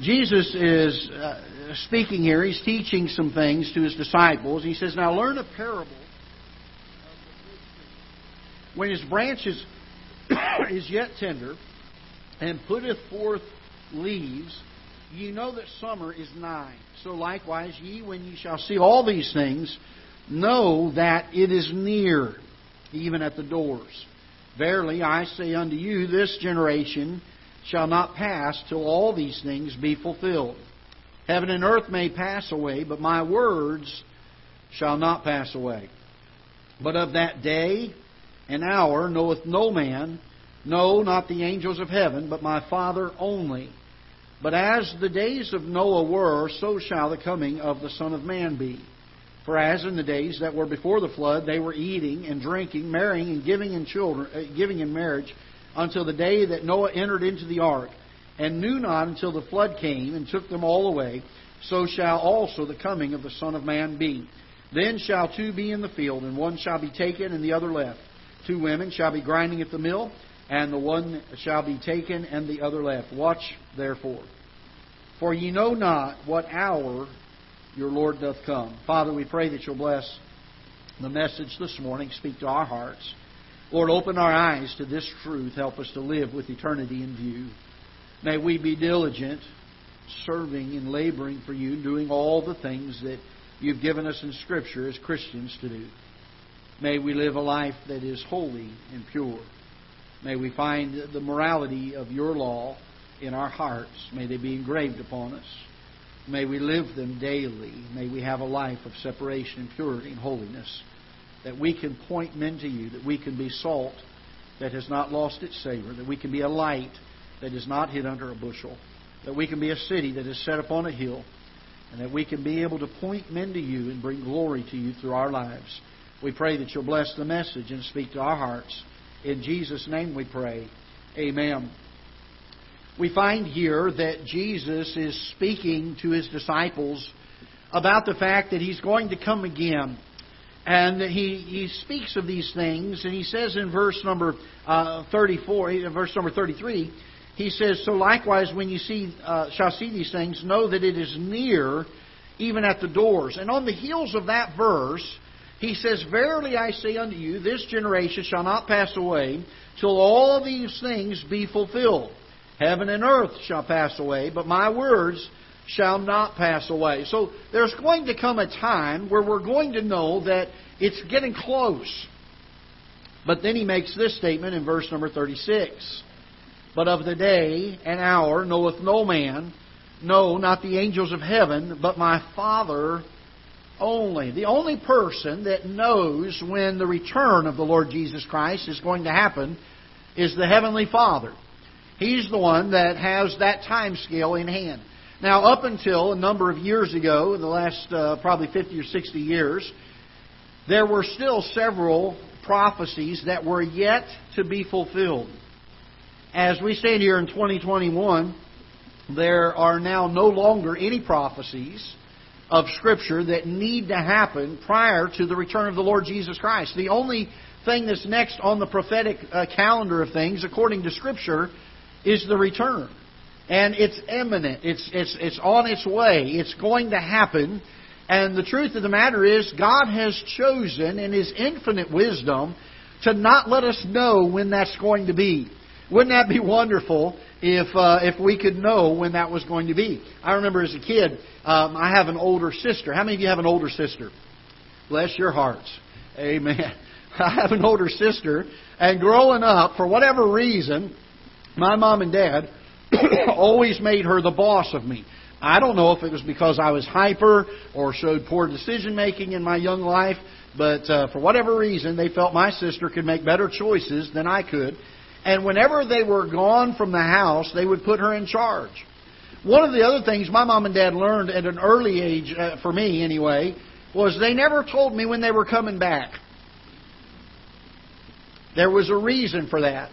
Jesus is uh, speaking here. He's teaching some things to his disciples. He says, Now learn a parable. When his branch is, is yet tender and putteth forth leaves, ye know that summer is nigh. So likewise, ye, when ye shall see all these things, know that it is near, even at the doors. Verily, I say unto you, this generation shall not pass till all these things be fulfilled. Heaven and earth may pass away, but my words shall not pass away. But of that day and hour knoweth no man, no, not the angels of heaven, but my Father only. But as the days of Noah were, so shall the coming of the Son of Man be. For as in the days that were before the flood, they were eating and drinking, marrying and giving in children, uh, giving in marriage until the day that Noah entered into the ark, and knew not until the flood came and took them all away, so shall also the coming of the Son of Man be. Then shall two be in the field, and one shall be taken and the other left. Two women shall be grinding at the mill, and the one shall be taken and the other left. Watch therefore. For ye know not what hour your Lord doth come. Father, we pray that you'll bless the message this morning, speak to our hearts. Lord, open our eyes to this truth. Help us to live with eternity in view. May we be diligent, serving and laboring for you, doing all the things that you've given us in Scripture as Christians to do. May we live a life that is holy and pure. May we find the morality of your law in our hearts. May they be engraved upon us. May we live them daily. May we have a life of separation and purity and holiness that we can point men to you, that we can be salt that has not lost its savor, that we can be a light that is not hid under a bushel, that we can be a city that is set upon a hill, and that we can be able to point men to you and bring glory to you through our lives. We pray that you'll bless the message and speak to our hearts. In Jesus' name we pray. Amen. We find here that Jesus is speaking to his disciples about the fact that he's going to come again. And he, he speaks of these things, and he says in verse number uh, 34, verse number 33, he says, So likewise, when you see, uh, shall see these things, know that it is near, even at the doors. And on the heels of that verse, he says, Verily I say unto you, this generation shall not pass away till all these things be fulfilled. Heaven and earth shall pass away, but my words shall not pass away. So there's going to come a time where we're going to know that it's getting close. But then he makes this statement in verse number 36. But of the day and hour knoweth no man, no, not the angels of heaven, but my Father only. The only person that knows when the return of the Lord Jesus Christ is going to happen is the Heavenly Father. He's the one that has that time scale in hand. Now, up until a number of years ago, in the last uh, probably 50 or 60 years, there were still several prophecies that were yet to be fulfilled. As we stand here in 2021, there are now no longer any prophecies of Scripture that need to happen prior to the return of the Lord Jesus Christ. The only thing that's next on the prophetic uh, calendar of things, according to Scripture, is the return. And it's imminent. It's, it's, it's on its way. It's going to happen. And the truth of the matter is, God has chosen in His infinite wisdom to not let us know when that's going to be. Wouldn't that be wonderful if uh, if we could know when that was going to be? I remember as a kid, um, I have an older sister. How many of you have an older sister? Bless your hearts. Amen. I have an older sister, and growing up, for whatever reason, my mom and dad always made her the boss of me. I don't know if it was because I was hyper or showed poor decision making in my young life, but uh, for whatever reason, they felt my sister could make better choices than I could. And whenever they were gone from the house, they would put her in charge. One of the other things my mom and dad learned at an early age, uh, for me anyway, was they never told me when they were coming back. There was a reason for that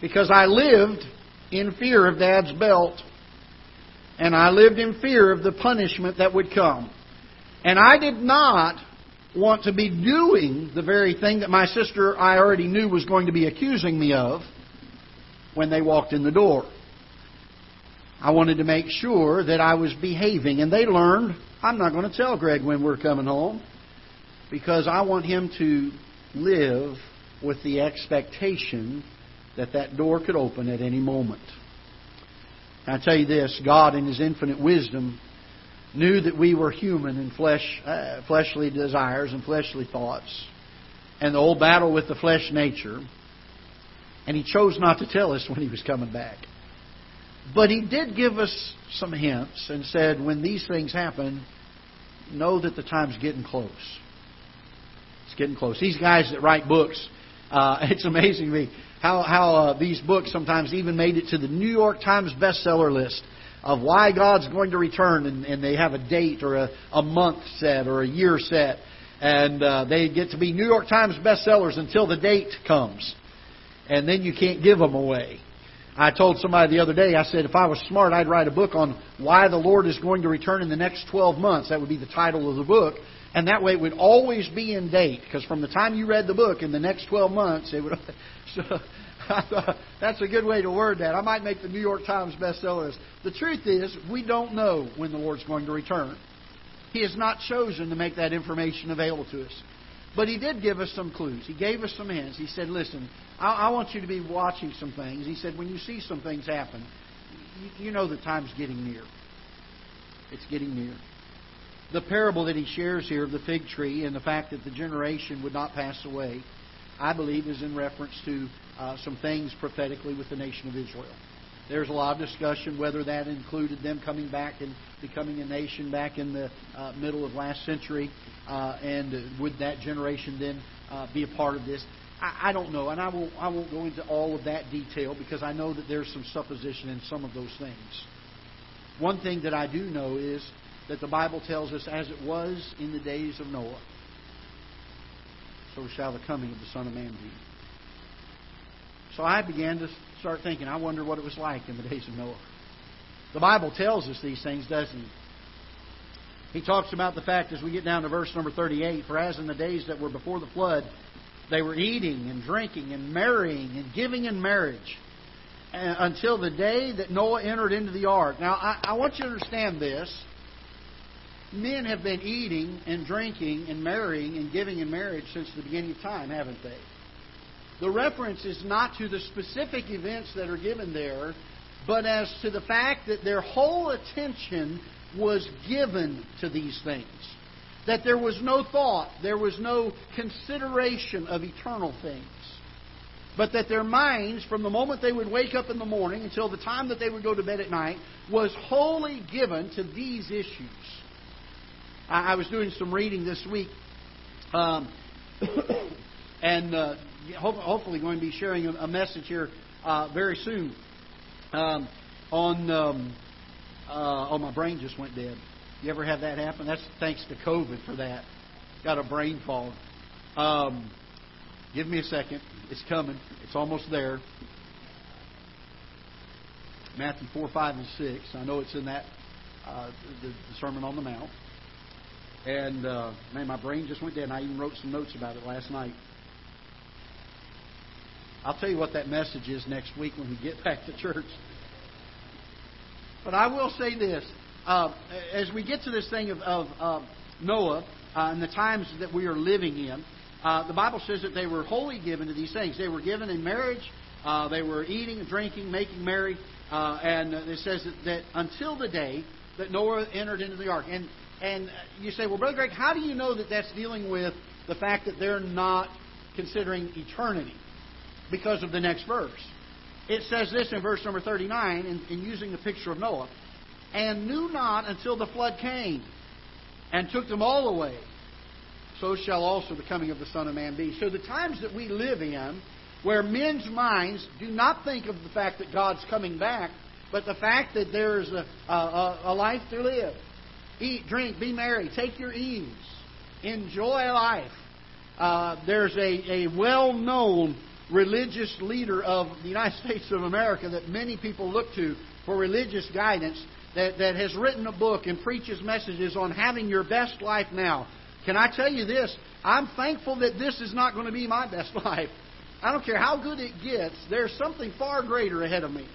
because I lived in fear of Dad's belt. And I lived in fear of the punishment that would come. And I did not want to be doing the very thing that my sister I already knew was going to be accusing me of when they walked in the door. I wanted to make sure that I was behaving. And they learned I'm not going to tell Greg when we're coming home because I want him to live with the expectation that that door could open at any moment. I tell you this God, in His infinite wisdom, knew that we were human in flesh, uh, fleshly desires and fleshly thoughts, and the old battle with the flesh nature. And He chose not to tell us when He was coming back. But He did give us some hints and said, when these things happen, know that the time's getting close. It's getting close. These guys that write books, uh, it's amazing me how, how uh, these books sometimes even made it to the New York Times bestseller list of why God's going to return, and, and they have a date or a, a month set or a year set, and uh, they get to be New York Times bestsellers until the date comes, and then you can't give them away. I told somebody the other day, I said, if I was smart, I'd write a book on why the Lord is going to return in the next 12 months. That would be the title of the book. And that way it would always be in date. Because from the time you read the book in the next 12 months, it would. So I thought that's a good way to word that. I might make the New York Times bestseller list. The truth is, we don't know when the Lord's going to return. He has not chosen to make that information available to us. But He did give us some clues. He gave us some hints. He said, listen, I, I want you to be watching some things. He said, when you see some things happen, you, you know the time's getting near. It's getting near. The parable that he shares here of the fig tree and the fact that the generation would not pass away, I believe, is in reference to uh, some things prophetically with the nation of Israel. There's a lot of discussion whether that included them coming back and becoming a nation back in the uh, middle of last century, uh, and would that generation then uh, be a part of this? I, I don't know, and I won't, I won't go into all of that detail because I know that there's some supposition in some of those things. One thing that I do know is that the Bible tells us, as it was in the days of Noah, so shall the coming of the Son of Man be. So I began to start thinking, I wonder what it was like in the days of Noah. The Bible tells us these things, doesn't it? He talks about the fact as we get down to verse number 38 For as in the days that were before the flood, they were eating and drinking and marrying and giving in marriage eh, until the day that Noah entered into the ark. Now, I, I want you to understand this. Men have been eating and drinking and marrying and giving in marriage since the beginning of time, haven't they? The reference is not to the specific events that are given there, but as to the fact that their whole attention was given to these things that there was no thought, there was no consideration of eternal things. But that their minds, from the moment they would wake up in the morning until the time that they would go to bed at night, was wholly given to these issues. I, I was doing some reading this week, um, and uh, hopefully going to be sharing a, a message here uh, very soon um, on. Um, uh, oh, my brain just went dead. You ever have that happen? That's thanks to COVID for that. Got a brain fog. Um, give me a second. It's coming. It's almost there. Matthew 4, 5, and 6. I know it's in that uh, the, the Sermon on the Mount. And uh, man, my brain just went dead. And I even wrote some notes about it last night. I'll tell you what that message is next week when we get back to church. But I will say this uh, as we get to this thing of, of uh, Noah uh, and the times that we are living in, uh, the Bible says that they were wholly given to these things. They were given in marriage. Uh, they were eating and drinking, making merry, uh, and it says that, that until the day that Noah entered into the ark. And and you say, well, Brother Greg, how do you know that that's dealing with the fact that they're not considering eternity? Because of the next verse. It says this in verse number 39, in, in using the picture of Noah and knew not until the flood came and took them all away. So shall also the coming of the Son of Man be. So the times that we live in, where men's minds do not think of the fact that God's coming back, but the fact that there is a, a, a life to live. Eat, drink, be merry, take your ease, enjoy life. Uh, there's a, a well known religious leader of the United States of America that many people look to for religious guidance that, that has written a book and preaches messages on having your best life now. Can I tell you this? I'm thankful that this is not going to be my best life. I don't care how good it gets, there's something far greater ahead of me.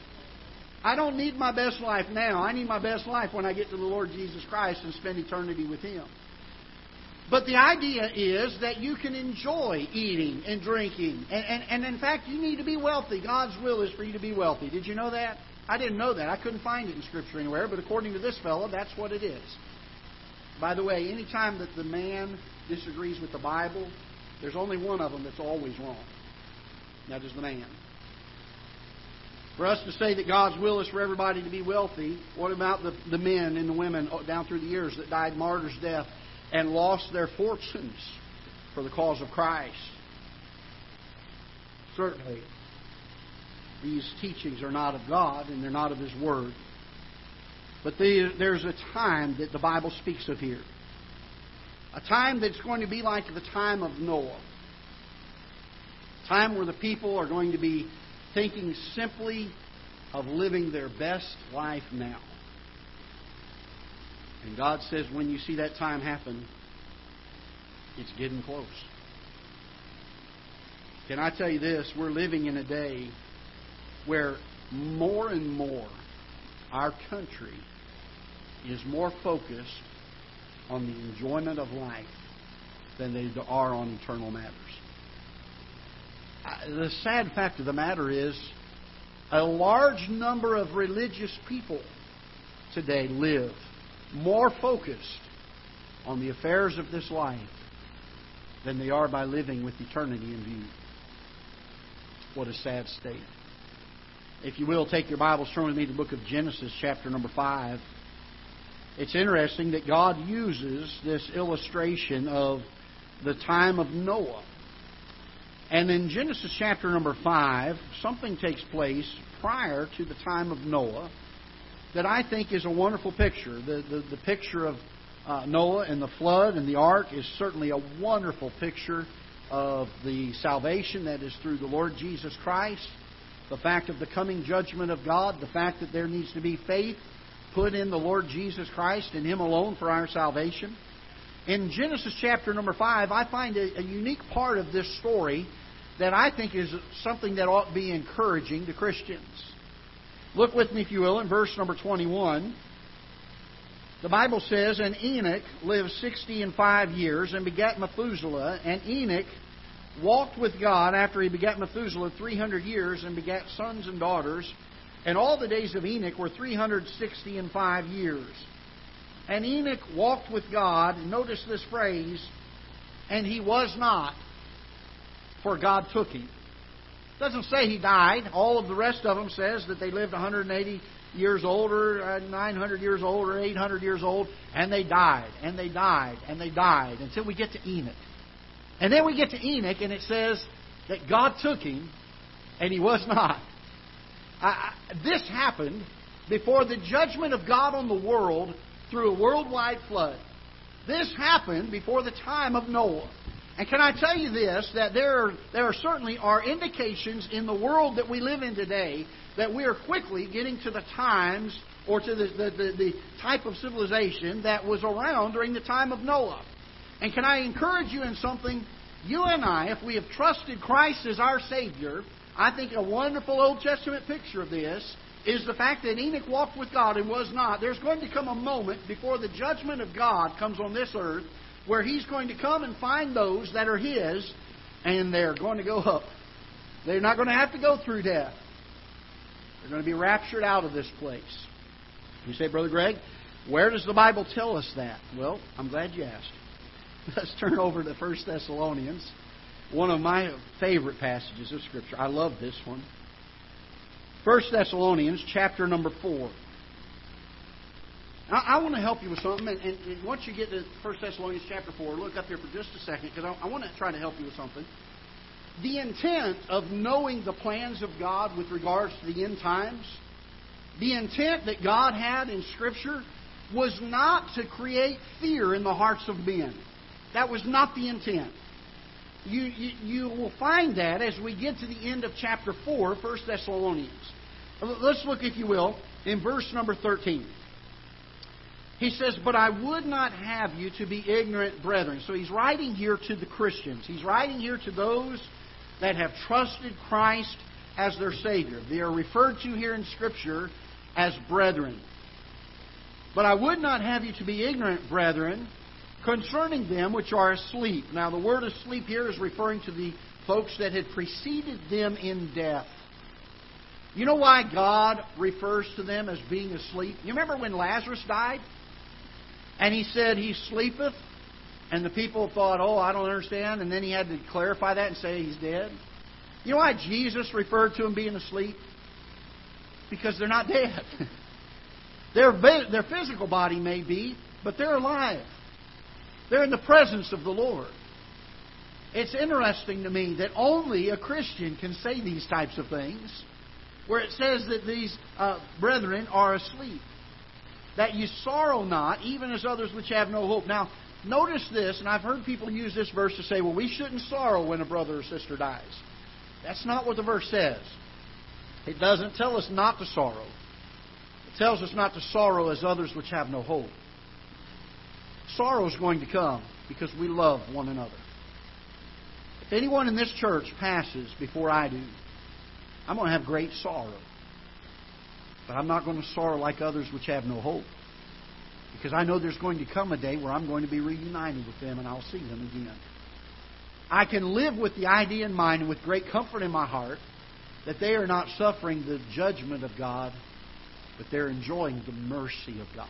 I don't need my best life now. I need my best life when I get to the Lord Jesus Christ and spend eternity with Him. But the idea is that you can enjoy eating and drinking. And, and, and in fact, you need to be wealthy. God's will is for you to be wealthy. Did you know that? I didn't know that. I couldn't find it in Scripture anywhere, but according to this fellow, that's what it is. By the way, any time that the man disagrees with the Bible, there's only one of them that's always wrong. That is the man. For us to say that God's will is for everybody to be wealthy, what about the, the men and the women down through the years that died martyr's death and lost their fortunes for the cause of Christ? Certainly, these teachings are not of God and they're not of His Word. But there's a time that the Bible speaks of here. A time that's going to be like the time of Noah. A time where the people are going to be thinking simply of living their best life now. And God says, when you see that time happen, it's getting close. Can I tell you this? We're living in a day where more and more our country is more focused on the enjoyment of life than they are on eternal matters. The sad fact of the matter is, a large number of religious people today live more focused on the affairs of this life than they are by living with eternity in view. What a sad state. If you will, take your Bibles, turn with me to the book of Genesis, chapter number 5. It's interesting that God uses this illustration of the time of Noah and in Genesis chapter number 5, something takes place prior to the time of Noah that I think is a wonderful picture. The, the, the picture of uh, Noah and the flood and the ark is certainly a wonderful picture of the salvation that is through the Lord Jesus Christ, the fact of the coming judgment of God, the fact that there needs to be faith put in the Lord Jesus Christ and Him alone for our salvation. In Genesis chapter number 5, I find a, a unique part of this story that I think is something that ought to be encouraging to Christians. Look with me, if you will, in verse number 21. The Bible says, And Enoch lived sixty and five years and begat Methuselah, and Enoch walked with God after he begat Methuselah 300 years and begat sons and daughters. And all the days of Enoch were 360 and five years. And Enoch walked with God, notice this phrase, and he was not, for God took him. Doesn't say he died. All of the rest of them says that they lived 180 years old or uh, 900 years old or 800 years old, and they died, and they died, and they died until we get to Enoch. And then we get to Enoch, and it says that God took him, and he was not. I, I, this happened before the judgment of God on the world through a worldwide flood. This happened before the time of Noah. And can I tell you this, that there there certainly are indications in the world that we live in today that we are quickly getting to the times or to the, the, the, the type of civilization that was around during the time of Noah. And can I encourage you in something? You and I, if we have trusted Christ as our Savior, I think a wonderful Old Testament picture of this is the fact that Enoch walked with God and was not. There's going to come a moment before the judgment of God comes on this earth where He's going to come and find those that are His, and they're going to go up. They're not going to have to go through death. They're going to be raptured out of this place. You say, Brother Greg, where does the Bible tell us that? Well, I'm glad you asked. Let's turn over to 1 Thessalonians, one of my favorite passages of Scripture. I love this one. 1 Thessalonians chapter number 4. Now, I want to help you with something, and, and, and, once you get to 1 Thessalonians chapter 4, look up here for just a second, because I, I want to try to help you with something. The intent of knowing the plans of God with regards to the end times, the intent that God had in Scripture was not to create fear in the hearts of men. That was not the intent. You, you, you will find that as we get to the end of chapter 4, 1 Thessalonians. Let's look, if you will, in verse number 13. He says, But I would not have you to be ignorant, brethren. So he's writing here to the Christians. He's writing here to those that have trusted Christ as their Savior. They are referred to here in Scripture as brethren. But I would not have you to be ignorant, brethren, concerning them which are asleep. Now, the word asleep here is referring to the folks that had preceded them in death. You know why God refers to them as being asleep? You remember when Lazarus died? And he said, He sleepeth. And the people thought, Oh, I don't understand. And then he had to clarify that and say he's dead. You know why Jesus referred to them being asleep? Because they're not dead. their, their physical body may be, but they're alive. They're in the presence of the Lord. It's interesting to me that only a Christian can say these types of things, where it says that these uh, brethren are asleep. That you sorrow not, even as others which have no hope. Now, notice this, and I've heard people use this verse to say, well, we shouldn't sorrow when a brother or sister dies. That's not what the verse says. It doesn't tell us not to sorrow. It tells us not to sorrow as others which have no hope. Sorrow is going to come because we love one another. If anyone in this church passes before I do, I'm going to have great sorrow. But I'm not going to sorrow like others which have no hope. Because I know there's going to come a day where I'm going to be reunited with them and I'll see them again. I can live with the idea in mind and with great comfort in my heart that they are not suffering the judgment of God, but they're enjoying the mercy of God.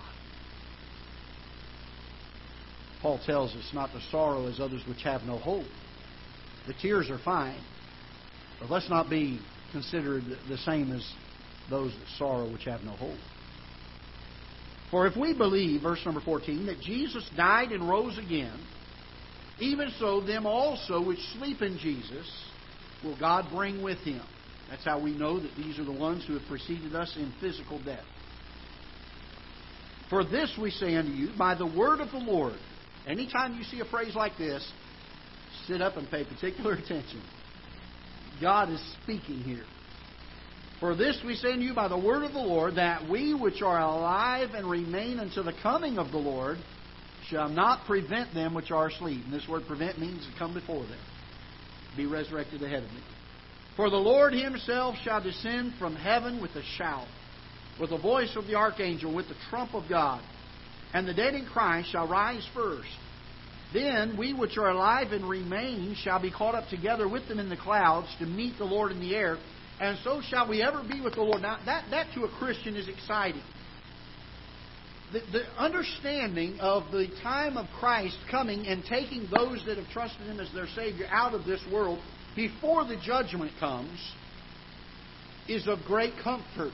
Paul tells us not to sorrow as others which have no hope. The tears are fine, but let's not be considered the same as those that sorrow which have no hope. For if we believe, verse number 14, that Jesus died and rose again, even so them also which sleep in Jesus will God bring with him. That's how we know that these are the ones who have preceded us in physical death. For this we say unto you, by the word of the Lord. Anytime you see a phrase like this, sit up and pay particular attention. God is speaking here. For this we unto you by the word of the Lord, that we which are alive and remain until the coming of the Lord shall not prevent them which are asleep. And this word prevent means to come before them, be resurrected ahead of them. For the Lord himself shall descend from heaven with a shout, with the voice of the archangel, with the trump of God. And the dead in Christ shall rise first. Then we which are alive and remain shall be caught up together with them in the clouds to meet the Lord in the air. And so shall we ever be with the Lord. Now, that, that to a Christian is exciting. The, the understanding of the time of Christ coming and taking those that have trusted Him as their Savior out of this world before the judgment comes is of great comfort.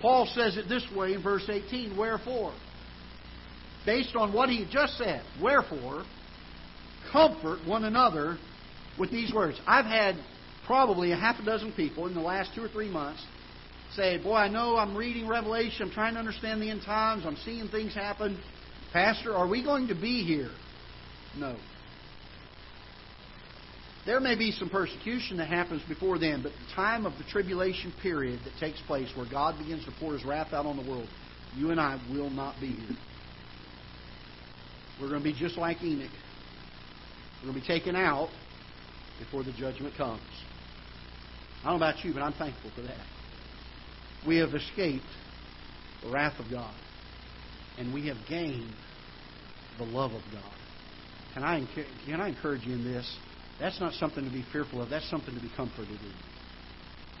Paul says it this way in verse 18 Wherefore? Based on what he just said, wherefore, comfort one another with these words. I've had probably a half a dozen people in the last two or three months say, Boy, I know I'm reading Revelation, I'm trying to understand the end times, I'm seeing things happen. Pastor, are we going to be here? No. There may be some persecution that happens before then, but the time of the tribulation period that takes place where God begins to pour His wrath out on the world, you and I will not be here. We're going to be just like Enoch. We're going to be taken out before the judgment comes. I don't know about you, but I'm thankful for that. We have escaped the wrath of God, and we have gained the love of God. Can I, can I encourage you in this? That's not something to be fearful of. That's something to be comforted in.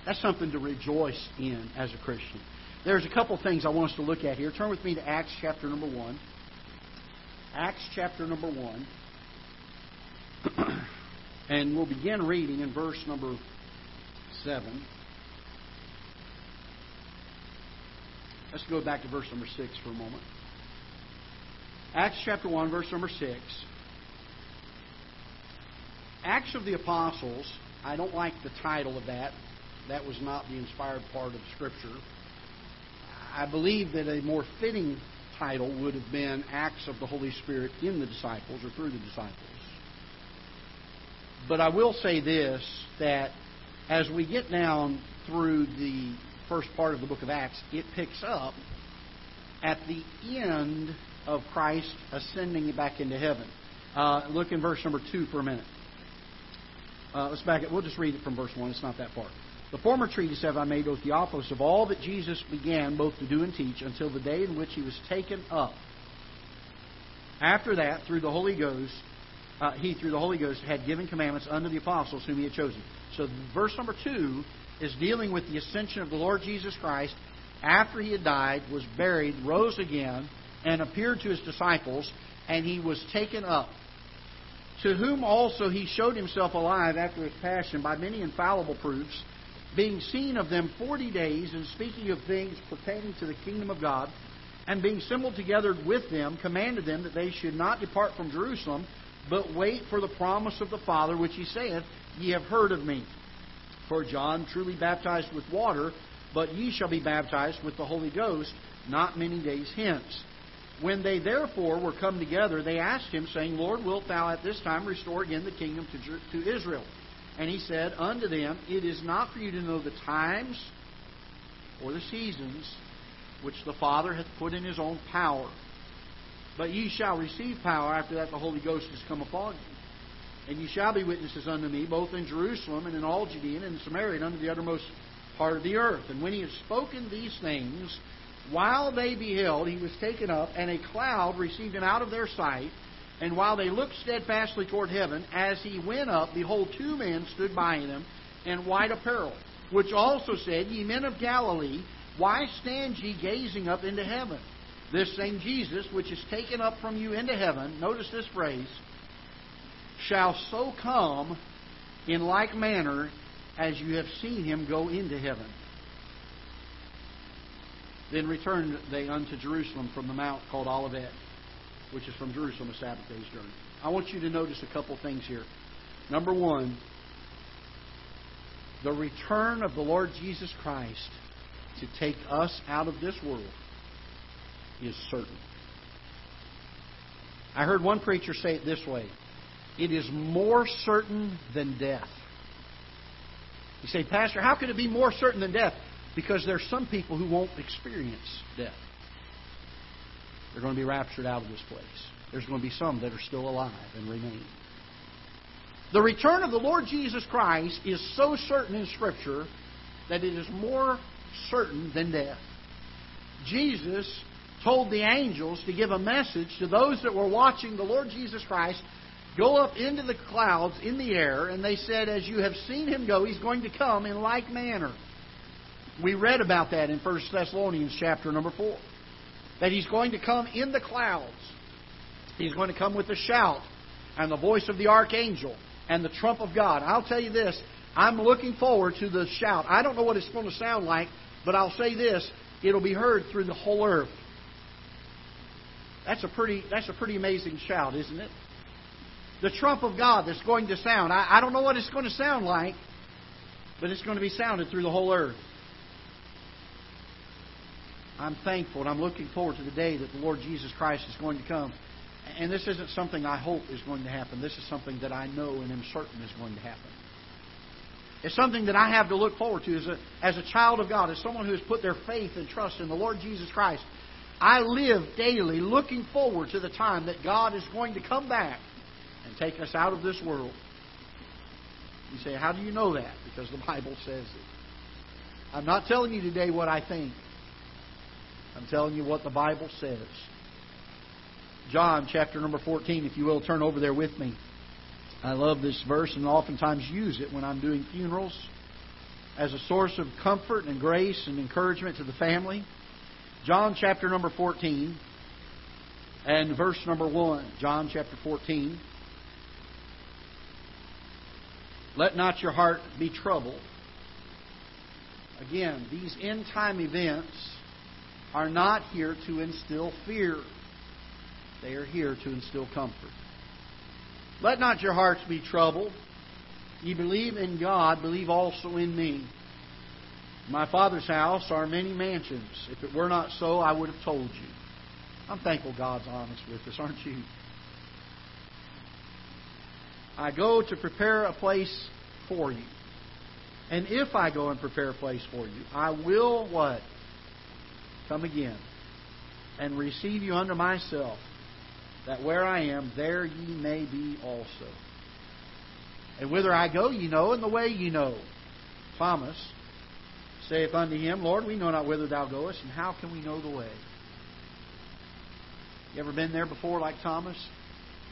That's something to rejoice in as a Christian. There's a couple things I want us to look at here. Turn with me to Acts chapter number 1. Acts chapter number 1. and we'll begin reading in verse number 7. Let's go back to verse number 6 for a moment. Acts chapter 1, verse number 6. Acts of the Apostles, I don't like the title of that. That was not the inspired part of Scripture. I believe that a more fitting title would have been Acts of the Holy Spirit in the disciples or through the disciples. But I will say this that as we get down through the first part of the book of Acts, it picks up at the end of Christ ascending back into heaven. Uh, look in verse number 2 for a minute. Uh, let's back it. We'll just read it from verse 1. It's not that far. The former treatise have I made, O Theophilus, of all that Jesus began both to do and teach until the day in which he was taken up. After that, through the Holy Ghost, uh, he, through the Holy Ghost, had given commandments unto the apostles whom he had chosen. So, verse number two is dealing with the ascension of the Lord Jesus Christ after he had died, was buried, rose again, and appeared to his disciples, and he was taken up. To whom also he showed himself alive after his passion by many infallible proofs, being seen of them forty days, and speaking of things pertaining to the kingdom of God, and being assembled together with them, commanded them that they should not depart from Jerusalem, but wait for the promise of the Father, which he saith, Ye have heard of me. For John truly baptized with water, but ye shall be baptized with the Holy Ghost not many days hence. When they therefore were come together, they asked him, saying, Lord, wilt thou at this time restore again the kingdom to, to Israel? And he said unto them, It is not for you to know the times or the seasons which the Father hath put in his own power. But ye shall receive power after that the Holy Ghost is come upon you. And ye shall be witnesses unto me, both in Jerusalem and in all Judea and in Samaria and unto the uttermost part of the earth. And when he had spoken these things, while they beheld, he was taken up, and a cloud received him out of their sight. And while they looked steadfastly toward heaven, as he went up, behold, two men stood by him in white apparel, which also said, Ye men of Galilee, why stand ye gazing up into heaven? This same Jesus, which is taken up from you into heaven, notice this phrase, shall so come in like manner as you have seen him go into heaven. Then returned they unto Jerusalem from the mount called Olivet, which is from Jerusalem a Sabbath day's journey. I want you to notice a couple things here. Number one, the return of the Lord Jesus Christ to take us out of this world is certain. I heard one preacher say it this way it is more certain than death. You say, Pastor, how could it be more certain than death? Because there's some people who won't experience death. They're going to be raptured out of this place. There's going to be some that are still alive and remain. The return of the Lord Jesus Christ is so certain in Scripture that it is more certain than death. Jesus told the angels to give a message to those that were watching the Lord Jesus Christ go up into the clouds in the air, and they said, As you have seen him go, he's going to come in like manner. We read about that in 1 Thessalonians chapter number 4. That he's going to come in the clouds. He's going to come with a shout and the voice of the archangel and the trump of God. I'll tell you this, I'm looking forward to the shout. I don't know what it's going to sound like, but I'll say this, it'll be heard through the whole earth. That's a pretty that's a pretty amazing shout, isn't it? the trump of God that's going to sound. I, I don't know what it's going to sound like, but it's going to be sounded through the whole earth. I'm thankful and I'm looking forward to the day that the Lord Jesus Christ is going to come. And this isn't something I hope is going to happen. This is something that I know and am certain is going to happen. It's something that I have to look forward to as a, as a child of God, as someone who has put their faith and trust in the Lord Jesus Christ. I live daily looking forward to the time that God is going to come back and take us out of this world. You say, How do you know that? Because the Bible says it. I'm not telling you today what I think. I'm telling you what the Bible says. John chapter number 14, if you will, turn over there with me. I love this verse and oftentimes use it when I'm doing funerals as a source of comfort and grace and encouragement to the family. John chapter number 14 and verse number 1. John chapter 14. Let not your heart be troubled. Again, these end time events are not here to instill fear. They are here to instill comfort. Let not your hearts be troubled. Ye believe in God, believe also in me. My Father's house are many mansions. If it were not so, I would have told you. I'm thankful God's honest with us, aren't you? I go to prepare a place for you. And if I go and prepare a place for you, I will what? Come again and receive you unto myself, that where I am, there ye may be also. And whither I go, ye know, and the way ye know. Thomas, saith unto him, Lord, we know not whither thou goest, and how can we know the way? You ever been there before like Thomas?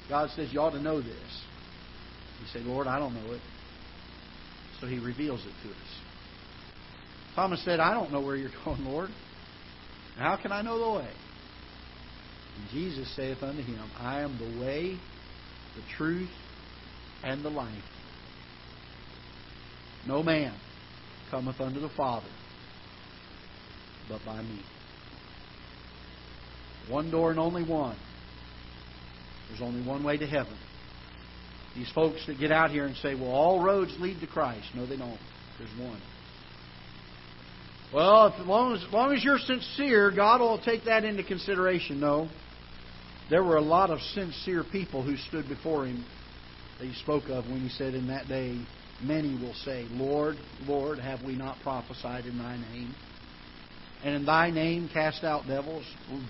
God says, You ought to know this. You say, Lord, I don't know it. So he reveals it to us. Thomas said, I don't know where you're going, Lord. How can I know the way? And Jesus saith unto him, I am the way, the truth, and the life. No man cometh unto the Father but by me. One door and only one. There's only one way to heaven. These folks that get out here and say, well, all roads lead to Christ. No, they don't. There's one. Well, as long as, as long as you're sincere, God will take that into consideration. No. There were a lot of sincere people who stood before Him that He spoke of when He said, In that day, many will say, Lord, Lord, have we not prophesied in Thy name? And in Thy name cast out devils?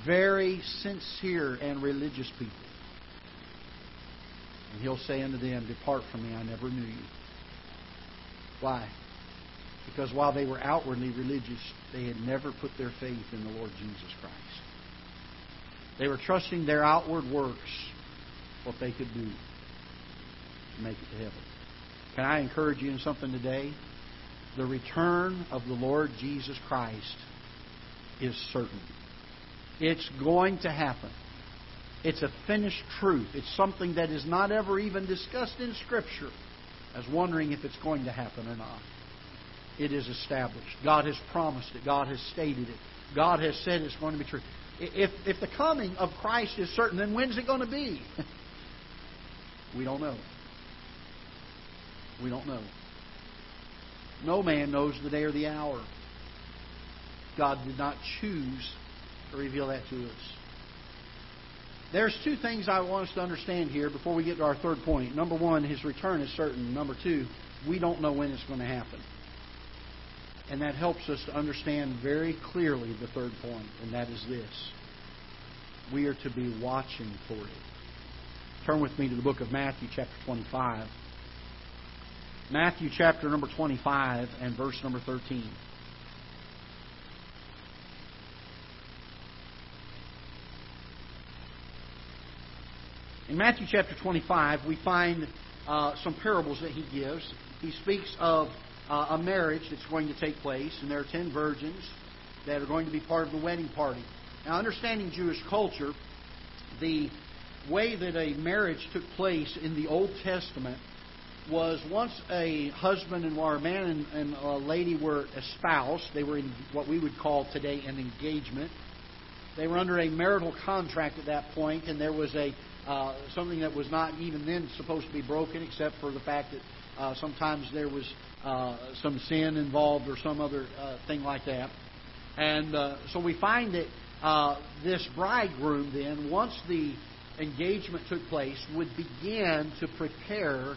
Very sincere and religious people. And He'll say unto them, Depart from me, I never knew you. Why? Because while they were outwardly religious, they had never put their faith in the Lord Jesus Christ. They were trusting their outward works, what they could do to make it to heaven. Can I encourage you in something today? The return of the Lord Jesus Christ is certain. It's going to happen. It's a finished truth. It's something that is not ever even discussed in Scripture as wondering if it's going to happen or not. It is established. God has promised it. God has stated it. God has said it's going to be true. If, if the coming of Christ is certain, then when's it going to be? we don't know. We don't know. No man knows the day or the hour. God did not choose to reveal that to us. There's two things I want us to understand here before we get to our third point. Number one, his return is certain. Number two, we don't know when it's going to happen. And that helps us to understand very clearly the third point, and that is this. We are to be watching for it. Turn with me to the book of Matthew, chapter 25. Matthew, chapter number 25, and verse number 13. In Matthew chapter 25, we find uh, some parables that he gives. He speaks of uh, a marriage that's going to take place, and there are ten virgins that are going to be part of the wedding party. Now, understanding Jewish culture, the way that a marriage took place in the Old Testament was once a husband and or a man and, and a lady were espoused, they were in what we would call today an engagement. They were under a marital contract at that point, and there was a uh, something that was not even then supposed to be broken, except for the fact that uh, sometimes there was uh, some sin involved or some other uh, thing like that. And uh, so we find that uh, this bridegroom, then, once the engagement took place, would begin to prepare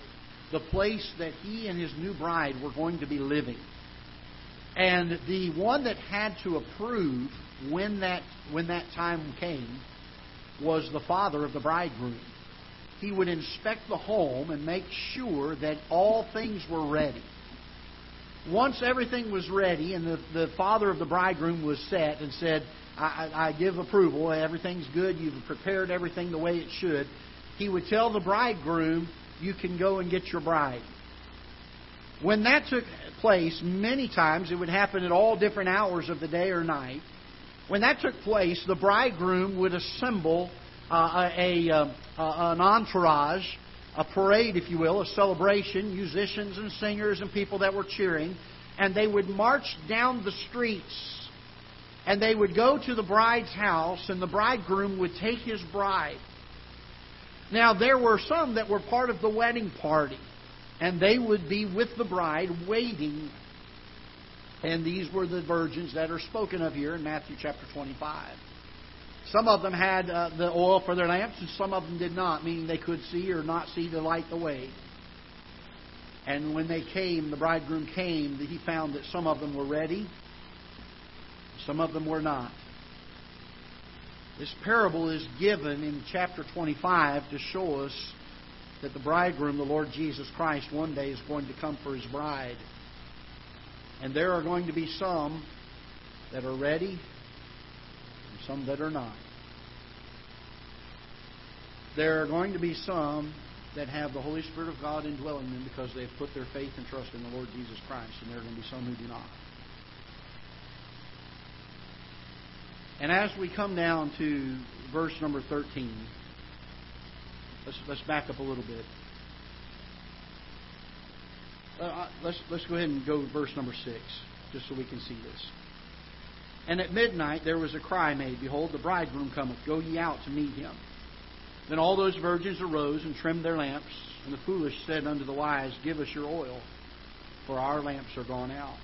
the place that he and his new bride were going to be living. And the one that had to approve when that when that time came was the father of the bridegroom. He would inspect the home and make sure that all things were ready. Once everything was ready and the, the father of the bridegroom was set and said, I, I give approval, everything's good, you've prepared everything the way it should, he would tell the bridegroom, You can go and get your bride. When that took place, many times it would happen at all different hours of the day or night. When that took place, the bridegroom would assemble uh, a, a, an entourage, a parade, if you will, a celebration, musicians and singers and people that were cheering, and they would march down the streets. And they would go to the bride's house, and the bridegroom would take his bride. Now, there were some that were part of the wedding party, and they would be with the bride waiting and these were the virgins that are spoken of here in Matthew chapter 25. Some of them had uh, the oil for their lamps, and some of them did not, meaning they could see or not see to light the way. And when they came, the bridegroom came, he found that some of them were ready, some of them were not. This parable is given in chapter 25 to show us that the bridegroom, the Lord Jesus Christ, one day is going to come for his bride. And there are going to be some that are ready some that are not. There are going to be some that have the Holy Spirit of God indwelling them because they've put their faith and trust in the Lord Jesus Christ, and there are going to be some who do not. And as we come down to verse number 13, let's, let's back up a little bit. Uh, let's, let's go ahead and go to verse number 6, just so we can see this. And at midnight there was a cry made, Behold, the bridegroom cometh, go ye out to meet him. Then all those virgins arose and trimmed their lamps. And the foolish said unto the wise, Give us your oil, for our lamps are gone out.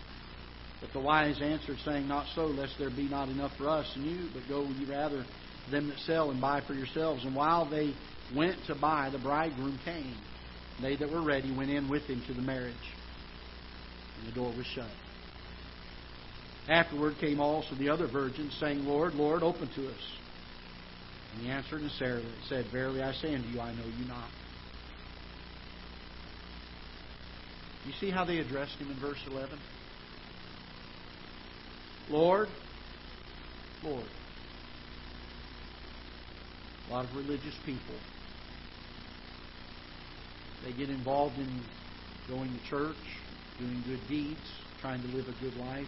But the wise answered, saying, Not so, lest there be not enough for us and you, but go ye rather them that sell and buy for yourselves. And while they went to buy, the bridegroom came. They that were ready went in with him to the marriage, and the door was shut. Afterward came also the other virgins, saying, Lord, Lord, open to us. And he answered and said, Verily I say unto you, I know you not. You see how they addressed him in verse 11? Lord, Lord. A lot of religious people. They get involved in going to church, doing good deeds, trying to live a good life.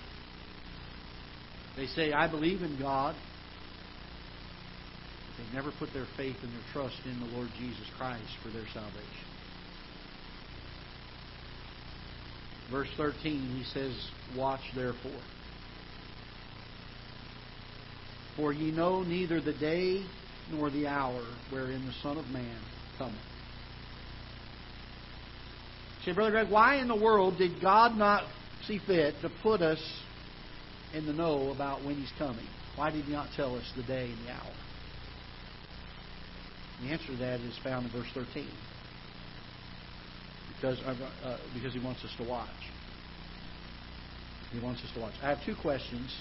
They say, I believe in God. But they never put their faith and their trust in the Lord Jesus Christ for their salvation. Verse 13, he says, Watch therefore. For ye know neither the day nor the hour wherein the Son of Man cometh. Say, Brother Greg, why in the world did God not see fit to put us in the know about when He's coming? Why did He not tell us the day and the hour? The answer to that is found in verse 13. Because, uh, because He wants us to watch. He wants us to watch. I have two questions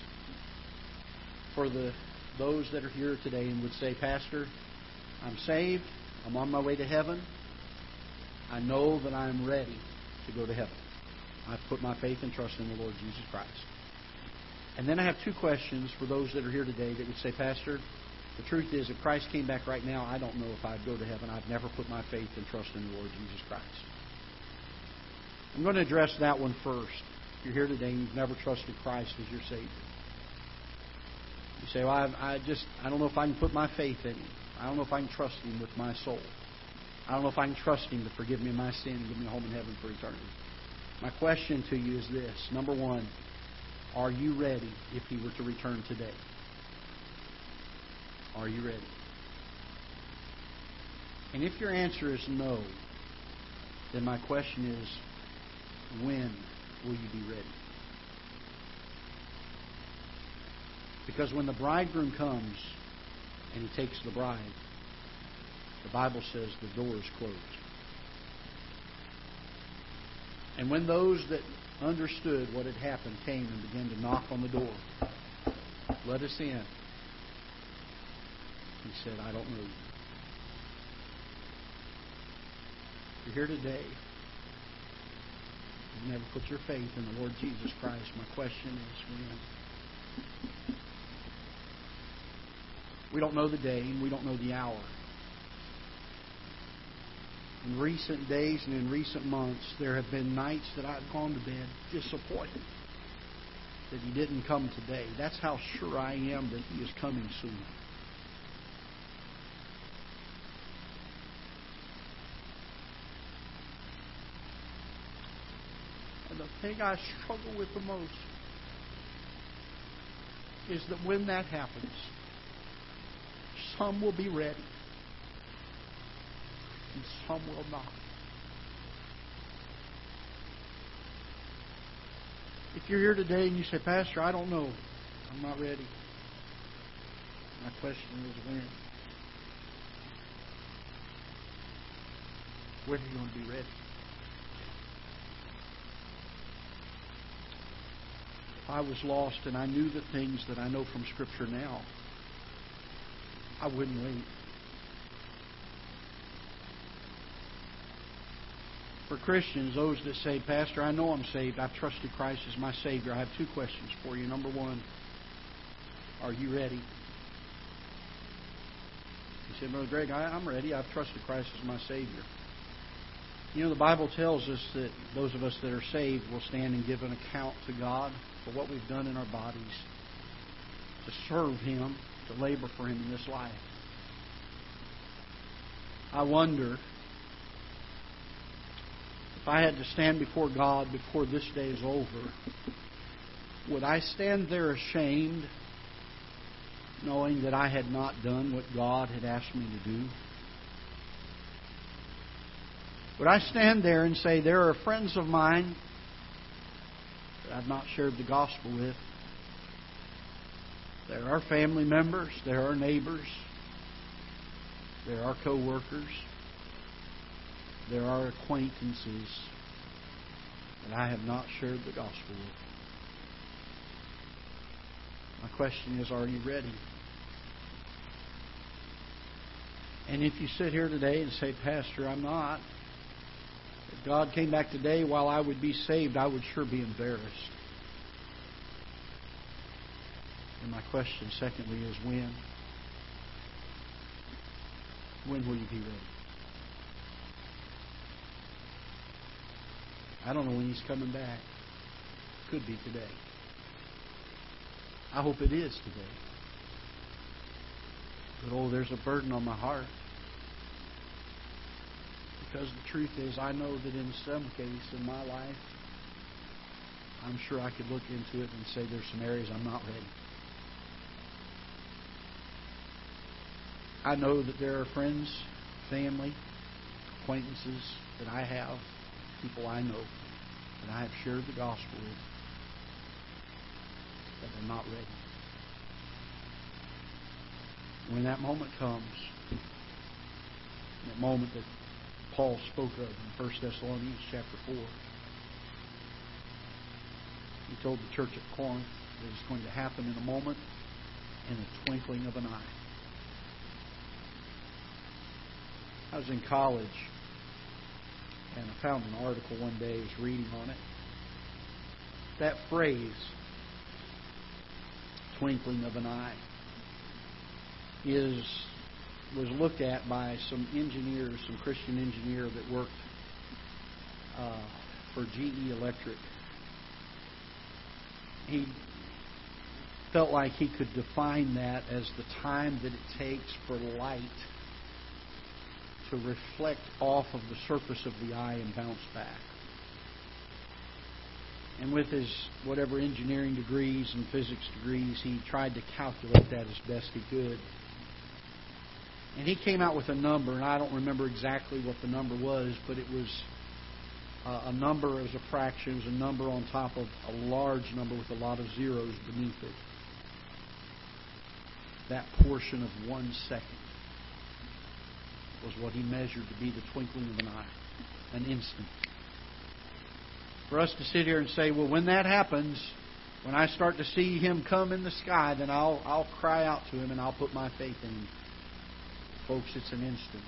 for the those that are here today and would say, Pastor, I'm saved. I'm on my way to heaven. I know that I'm ready to go to heaven. I've put my faith and trust in the Lord Jesus Christ. And then I have two questions for those that are here today that would say, Pastor, the truth is, if Christ came back right now, I don't know if I'd go to heaven. I've never put my faith and trust in the Lord Jesus Christ. I'm going to address that one first. If you're here today and you've never trusted Christ as your Savior. You say, well, I, I just, I don't know if I can put my faith in Him. I don't know if I can trust Him with my soul. I don't know if I can trust Him to forgive me my sin and give me a home in heaven for eternity. My question to you is this. Number one, are you ready if He were to return today? Are you ready? And if your answer is no, then my question is, when will you be ready? Because when the bridegroom comes and he takes the bride, the Bible says the door is closed. And when those that understood what had happened came and began to knock on the door, let us in. He said, I don't know you. You're here today. You've never put your faith in the Lord Jesus Christ. My question is when? We don't know the day and we don't know the hour. In recent days and in recent months, there have been nights that I've gone to bed disappointed that He didn't come today. That's how sure I am that He is coming soon. And the thing I struggle with the most is that when that happens, some will be ready, and some will not. If you're here today and you say, Pastor, I don't know, I'm not ready. My question is when? When are you going to be ready? If I was lost and I knew the things that I know from Scripture now, I wouldn't wait. For Christians, those that say, Pastor, I know I'm saved. I've trusted Christ as my Savior. I have two questions for you. Number one, are you ready? He said, Brother Greg, I, I'm ready. I've trusted Christ as my Savior. You know, the Bible tells us that those of us that are saved will stand and give an account to God for what we've done in our bodies to serve Him, to labor for Him in this life. I wonder if I had to stand before God before this day is over, would I stand there ashamed knowing that I had not done what God had asked me to do? Would I stand there and say, There are friends of mine that I've not shared the gospel with? There are family members, there are neighbors, there are co workers, there are acquaintances that I have not shared the gospel with. My question is, are you ready? And if you sit here today and say, Pastor, I'm not, if God came back today while I would be saved, I would sure be embarrassed. And my question, secondly, is when? When will you be ready? I don't know when he's coming back. Could be today. I hope it is today. But oh, there's a burden on my heart. Because the truth is, I know that in some case in my life, I'm sure I could look into it and say there's some areas I'm not ready. I know that there are friends, family, acquaintances that I have, people I know that I have shared the gospel with, that they're not ready. When that moment comes, that moment that Paul spoke of in 1 Thessalonians chapter 4, he told the church at Corinth that it's going to happen in a moment, in a twinkling of an eye. I was in college and I found an article one day, I was reading on it. That phrase, twinkling of an eye, is was looked at by some engineers, some Christian engineer that worked uh, for GE Electric. He felt like he could define that as the time that it takes for light to reflect off of the surface of the eye and bounce back. And with his whatever engineering degrees and physics degrees, he tried to calculate that as best he could. And he came out with a number, and I don't remember exactly what the number was, but it was uh, a number as a fraction, it was a number on top of a large number with a lot of zeros beneath it. That portion of one second was what he measured to be the twinkling of an eye, an instant. For us to sit here and say, well, when that happens, when I start to see him come in the sky, then I'll, I'll cry out to him and I'll put my faith in him. Folks, it's an instant.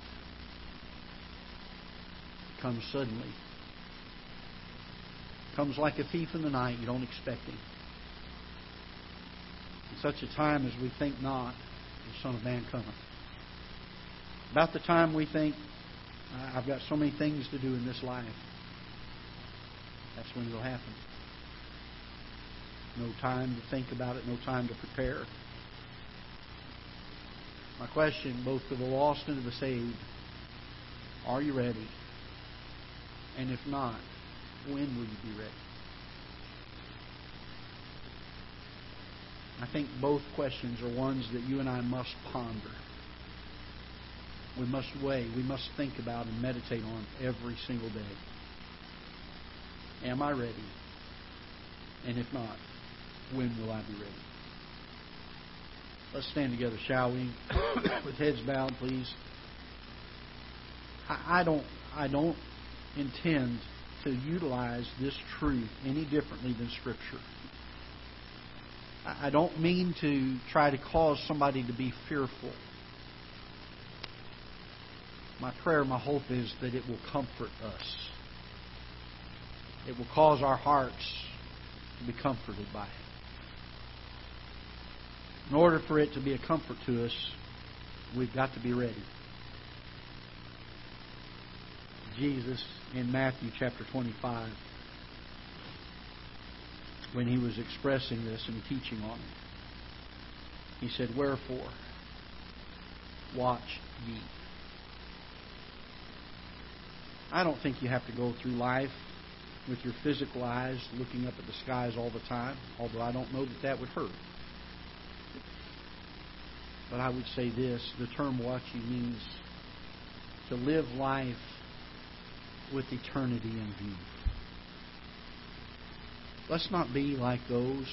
It comes suddenly. It comes like a thief in the night. You don't expect him. In such a time as we think not, the Son of Man cometh. About the time we think, I've got so many things to do in this life, that's when it'll happen. No time to think about it, no time to prepare. My question, both to the lost and to the saved, are you ready? And if not, when will you be ready? I think both questions are ones that you and I must ponder. We must weigh, we must think about and meditate on every single day. Am I ready? And if not, when will I be ready? Let's stand together, shall we? With heads bowed, please. I, don't I don't intend to utilize this truth any differently than Scripture. I don't mean to try to cause somebody to be fearful. My prayer, my hope is that it will comfort us it will cause our hearts to be comforted by it. In order for it to be a comfort to us, we've got to be ready. Jesus in Matthew chapter 25, when he was expressing this and teaching on it, he said, Wherefore, watch ye. I don't think you have to go through life with your physical eyes looking up at the skies all the time, although I don't know that that would hurt. But I would say this the term watching means to live life with eternity in view. Let's not be like those